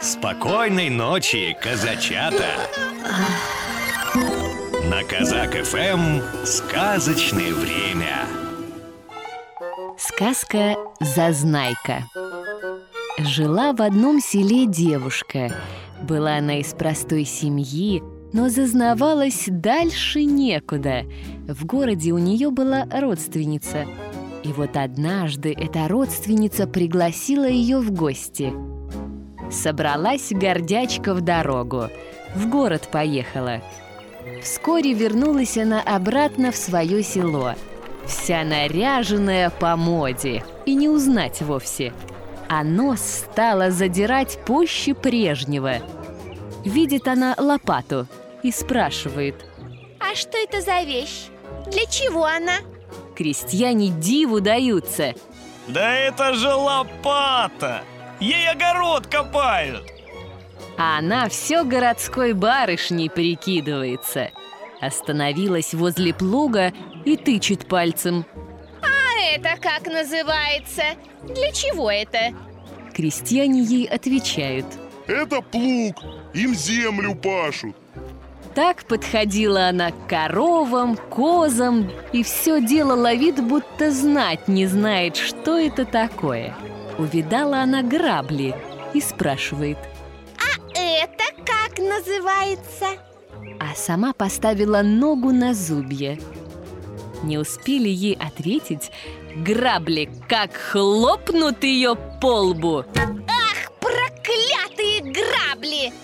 Спокойной ночи, казачата! На Казак ФМ сказочное время. Сказка «Зазнайка» Жила в одном селе девушка. Была она из простой семьи, но зазнавалась дальше некуда. В городе у нее была родственница. И вот однажды эта родственница пригласила ее в гости. Собралась гордячка в дорогу. В город поехала. Вскоре вернулась она обратно в свое село. Вся наряженная по моде. И не узнать вовсе. А нос стала задирать пуще прежнего. Видит она лопату и спрашивает. А что это за вещь? Для чего она? Крестьяне диву даются. Да это же лопата! Ей огород копают! А она все городской барышней прикидывается. Остановилась возле плуга и тычет пальцем. А это как называется? Для чего это? Крестьяне ей отвечают. Это плуг, им землю пашут. Так подходила она к коровам, козам и все делала вид, будто знать не знает, что это такое. Увидала она грабли и спрашивает. А это как называется? А сама поставила ногу на зубье. Не успели ей ответить, грабли как хлопнут ее по лбу. Ах, проклятые грабли!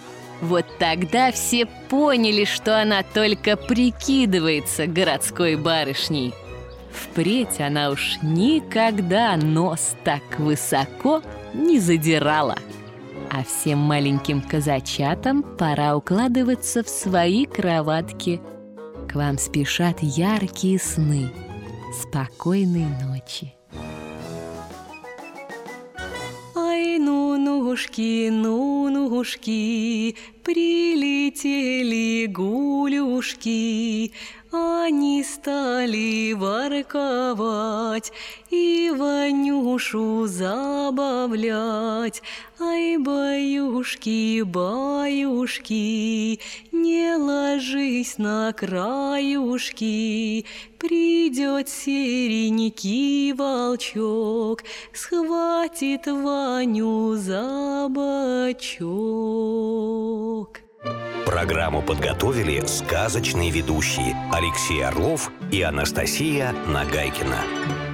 Вот тогда все поняли, что она только прикидывается городской барышней. Впредь она уж никогда нос так высоко не задирала. А всем маленьким казачатам пора укладываться в свои кроватки. К вам спешат яркие сны. Спокойной ночи. Ай, ну, нушки, ну, нушки, прилетели гулюшки, стали ворковать и Ванюшу забавлять. Ай, баюшки, баюшки, не ложись на краюшки, Придет серенький волчок, схватит Ваню за бочок. Программу подготовили сказочные ведущие Алексей Орлов и Анастасия Нагайкина.